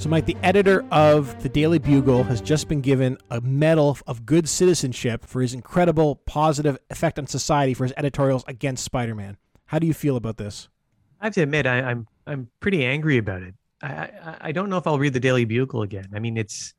So, Mike, the editor of the Daily Bugle has just been given a Medal of Good Citizenship for his incredible positive effect on society for his editorials against Spider Man. How do you feel about this? I have to admit, I, am I'm, I'm pretty angry about it. I, I, I don't know if I'll read the Daily Bugle again. I mean, it's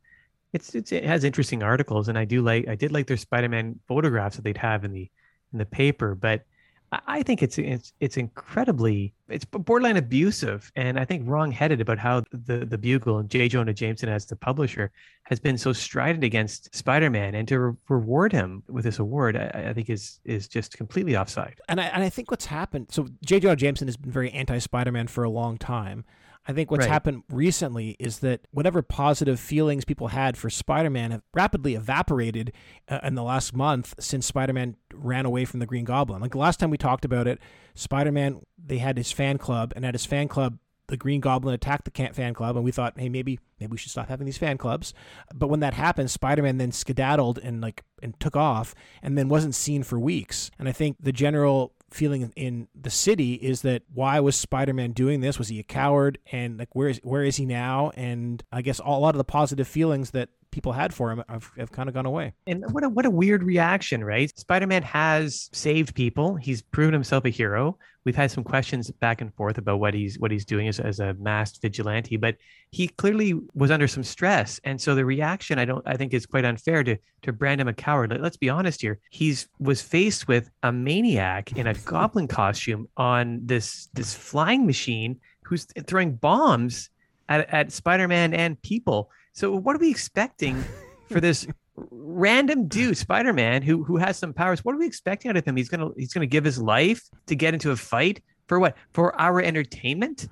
it's, it's it has interesting articles, and I do like I did like their Spider Man photographs that they'd have in the in the paper, but I think it's it's it's incredibly it's borderline abusive and I think wrong-headed about how the the Bugle and J. Jonah Jameson as the publisher has been so strident against Spider-Man and to re- reward him with this award I, I, think is is just completely offside. And I and I think what's happened so J. Jonah Jameson has been very anti-Spider-Man for a long time. I think what's right. happened recently is that whatever positive feelings people had for Spider Man have rapidly evaporated uh, in the last month since Spider Man ran away from the Green Goblin. Like the last time we talked about it, Spider Man, they had his fan club, and at his fan club, the Green Goblin attacked the fan club, and we thought, hey, maybe maybe we should stop having these fan clubs. But when that happened, Spider-Man then skedaddled and like and took off, and then wasn't seen for weeks. And I think the general feeling in the city is that why was Spider-Man doing this? Was he a coward? And like where is where is he now? And I guess all, a lot of the positive feelings that people had for him have, have kind of gone away. And what a what a weird reaction, right? Spider-Man has saved people. He's proven himself a hero. We've had some questions back and forth about what he's what he's doing as, as a masked vigilante, but he clearly was under some stress. And so the reaction I don't I think is quite unfair to to brand him a coward. Let's be honest here. He's was faced with a maniac in a goblin costume on this this flying machine who's throwing bombs at, at Spider-Man and people so what are we expecting for this random dude, Spider-Man, who who has some powers? What are we expecting out of him? He's gonna he's gonna give his life to get into a fight for what? For our entertainment?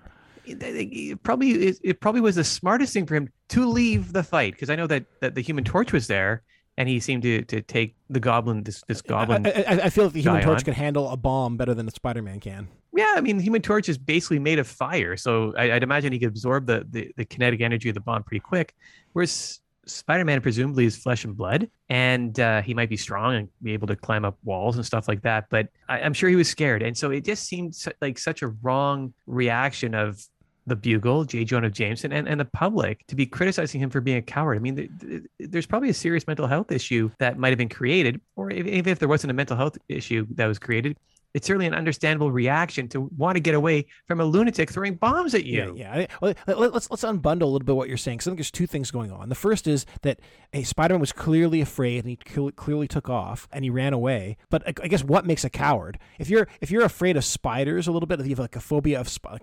It probably it probably was the smartest thing for him to leave the fight because I know that that the Human Torch was there and he seemed to to take the goblin this this goblin. I, I, I feel like the Human Torch on. can handle a bomb better than a Spider Man can. Yeah, I mean, Human Torch is basically made of fire, so I, would imagine he could absorb the, the the kinetic energy of the bomb pretty quick. Whereas Spider Man presumably is flesh and blood, and uh, he might be strong and be able to climb up walls and stuff like that. But I, am sure he was scared, and so it just seemed like such a wrong reaction of the Bugle, J. Jonah Jameson, and, and the public to be criticizing him for being a coward. I mean, th- th- there's probably a serious mental health issue that might have been created, or if, even if there wasn't a mental health issue that was created, it's certainly an understandable reaction to want to get away from a lunatic throwing bombs at you. Yeah, yeah. Well, let's let's unbundle a little bit what you're saying. So I think there's two things going on. The first is that hey, Spider-Man was clearly afraid and he clearly took off and he ran away. But I guess what makes a coward? If you're if you're afraid of spiders a little bit, if you have like a phobia of, sp-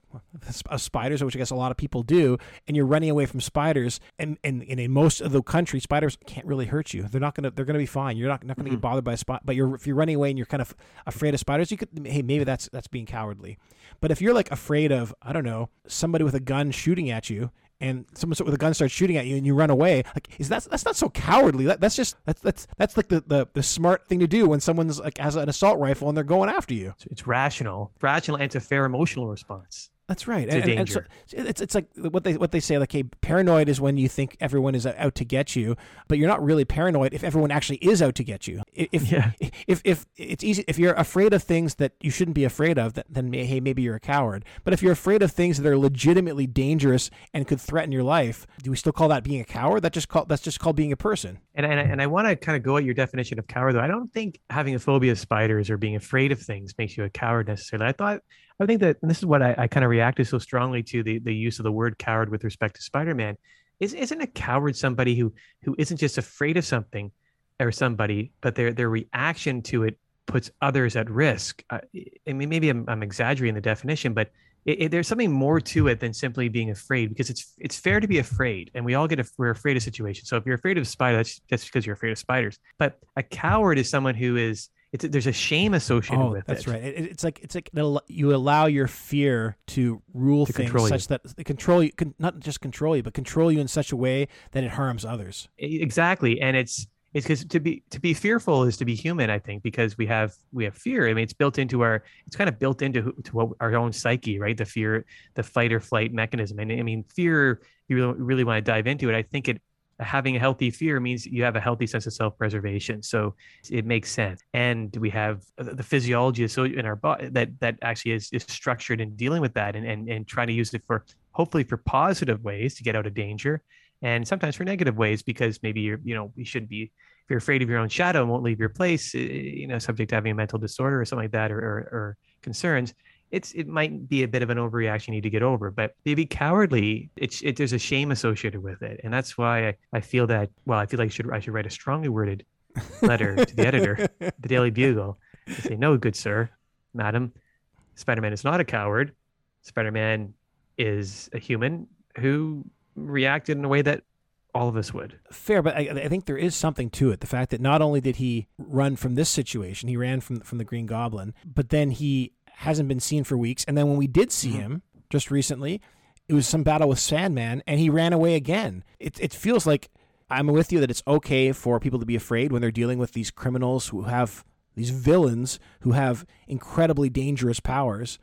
of spiders, which I guess a lot of people do, and you're running away from spiders, and, and, and in most of the country, spiders can't really hurt you. They're not gonna they're gonna be fine. You're not not gonna mm-hmm. get bothered by a spot. But you're if you're running away and you're kind of afraid of spiders, could hey maybe that's that's being cowardly. But if you're like afraid of I don't know somebody with a gun shooting at you and someone with a gun starts shooting at you and you run away like is that that's not so cowardly. That, that's just that's that's that's like the, the the smart thing to do when someone's like has an assault rifle and they're going after you. It's rational rational and it's a fair emotional response that's right. And, and, so it's it's like what they what they say like hey paranoid is when you think everyone is out to get you, but you're not really paranoid if everyone actually is out to get you. If yeah. if if it's easy if you're afraid of things that you shouldn't be afraid of, then hey maybe you're a coward. But if you're afraid of things that are legitimately dangerous and could threaten your life, do we still call that being a coward? That just call that's just called being a person. And and, and I want to kind of go at your definition of coward though. I don't think having a phobia of spiders or being afraid of things makes you a coward necessarily. I thought I think that this is what I, I kind of reacted so strongly to the, the use of the word coward with respect to Spider-Man. Is isn't a coward somebody who who isn't just afraid of something or somebody, but their their reaction to it puts others at risk. Uh, I, I mean, maybe I'm, I'm, exaggerating the definition, but it, it, there's something more to it than simply being afraid because it's it's fair to be afraid, and we all get a, we're afraid of situations. So if you're afraid of spiders, that's that's because you're afraid of spiders. But a coward is someone who is it's there's a shame associated oh, with that's it. That's right. It, it's like it's like you allow your fear to rule to things such that control you, not just control you, but control you in such a way that it harms others. Exactly, and it's it's because to be to be fearful is to be human. I think because we have we have fear. I mean, it's built into our it's kind of built into to our own psyche, right? The fear, the fight or flight mechanism, and I mean, fear. You really want to dive into it. I think it having a healthy fear means you have a healthy sense of self-preservation. So it makes sense. And we have the physiology so in our body that that actually is, is structured in dealing with that and, and and trying to use it for hopefully for positive ways to get out of danger and sometimes for negative ways because maybe you're you know you shouldn't be if you're afraid of your own shadow and won't leave your place eh, you know subject to having a mental disorder or something like that or, or, or concerns it's it might be a bit of an overreaction you need to get over but maybe cowardly it's it, there's a shame associated with it and that's why I, I feel that well i feel like I should i should write a strongly worded letter to the editor the daily bugle to say no good sir madam spider-man is not a coward spider-man is a human who reacted in a way that all of us would. Fair, but I, I, think there is something to it. The fact that not only did he run from this situation, he ran from from the Green Goblin, but then he hasn't been seen for weeks. And then when we did see mm-hmm. him just recently, it was some battle with Sandman, and he ran away again. It it feels like I'm with you that it's okay for people to be afraid when they're dealing with these criminals who have these villains who have incredibly dangerous powers.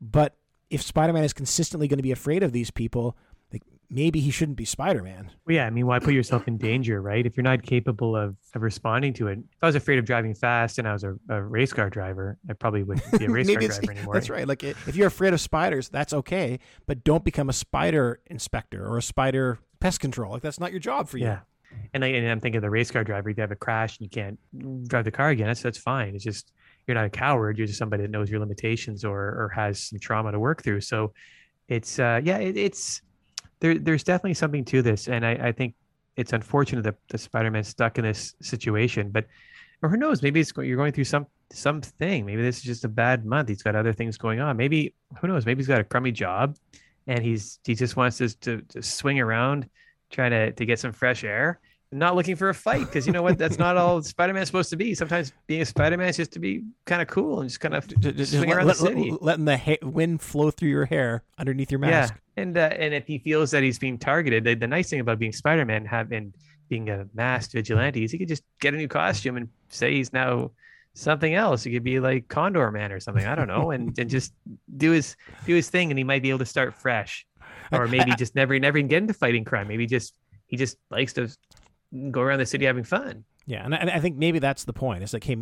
But if Spider-Man is consistently going to be afraid of these people, maybe he shouldn't be Spider-Man. Well, yeah, I mean, why put yourself in danger, right? If you're not capable of, of responding to it. If I was afraid of driving fast and I was a, a race car driver, I probably wouldn't be a race car driver anymore. That's right. Like if you're afraid of spiders, that's okay, but don't become a spider inspector or a spider pest control. Like that's not your job for you. Yeah. And, I, and I'm thinking the race car driver, if you have a crash and you can't drive the car again, that's that's fine. It's just you're not a coward. You're just somebody that knows your limitations or or has some trauma to work through. So it's uh yeah, it, it's there, there's definitely something to this, and I, I think it's unfortunate that the Spider-Man's stuck in this situation. But or who knows? Maybe it's you're going through some something. Maybe this is just a bad month. He's got other things going on. Maybe who knows? Maybe he's got a crummy job, and he's he just wants to to, to swing around, trying to to get some fresh air not looking for a fight because you know what? That's not all spider-man's supposed to be. Sometimes being a spider-man is just to be kind of cool and just kind of just, swing let, around let, the city. letting the ha- wind flow through your hair underneath your mask. yeah and uh, and if he feels that he's being targeted the, the nice thing about being spider-man having being a masked vigilante is he could just get a new costume and say he's now something else. He could be like condor man or something i don't know and, and just do his do his thing and he might be able to start fresh. Or maybe just never never get into fighting crime. Maybe just he just likes to go around the city having fun. Yeah, and I, and I think maybe that's the point. It's like, hey,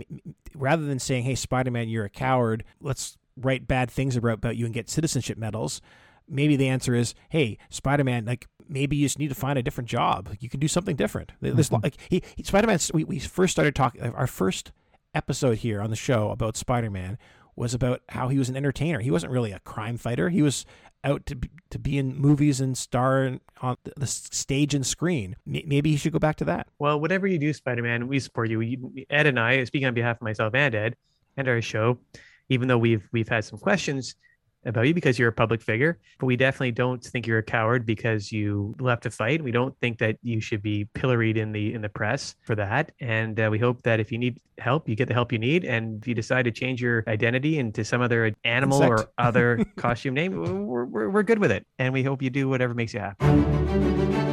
rather than saying, "Hey, Spider-Man, you're a coward," let's write bad things about, about you and get citizenship medals. Maybe the answer is, "Hey, Spider-Man, like maybe you just need to find a different job. You can do something different." This mm-hmm. like he, he Spider-Man. We, we first started talking. Our first episode here on the show about Spider-Man was about how he was an entertainer. He wasn't really a crime fighter. He was out to to be in movies and star on the stage and screen. Maybe he should go back to that. Well, whatever you do, Spider Man, we support you. Ed and I, speaking on behalf of myself and Ed and our show, even though we've we've had some questions about you because you're a public figure, but we definitely don't think you're a coward because you left to fight. We don't think that you should be pilloried in the in the press for that. And uh, we hope that if you need help, you get the help you need. And if you decide to change your identity into some other animal Insect. or other costume name, we're, we're, we're good with it. And we hope you do whatever makes you happy.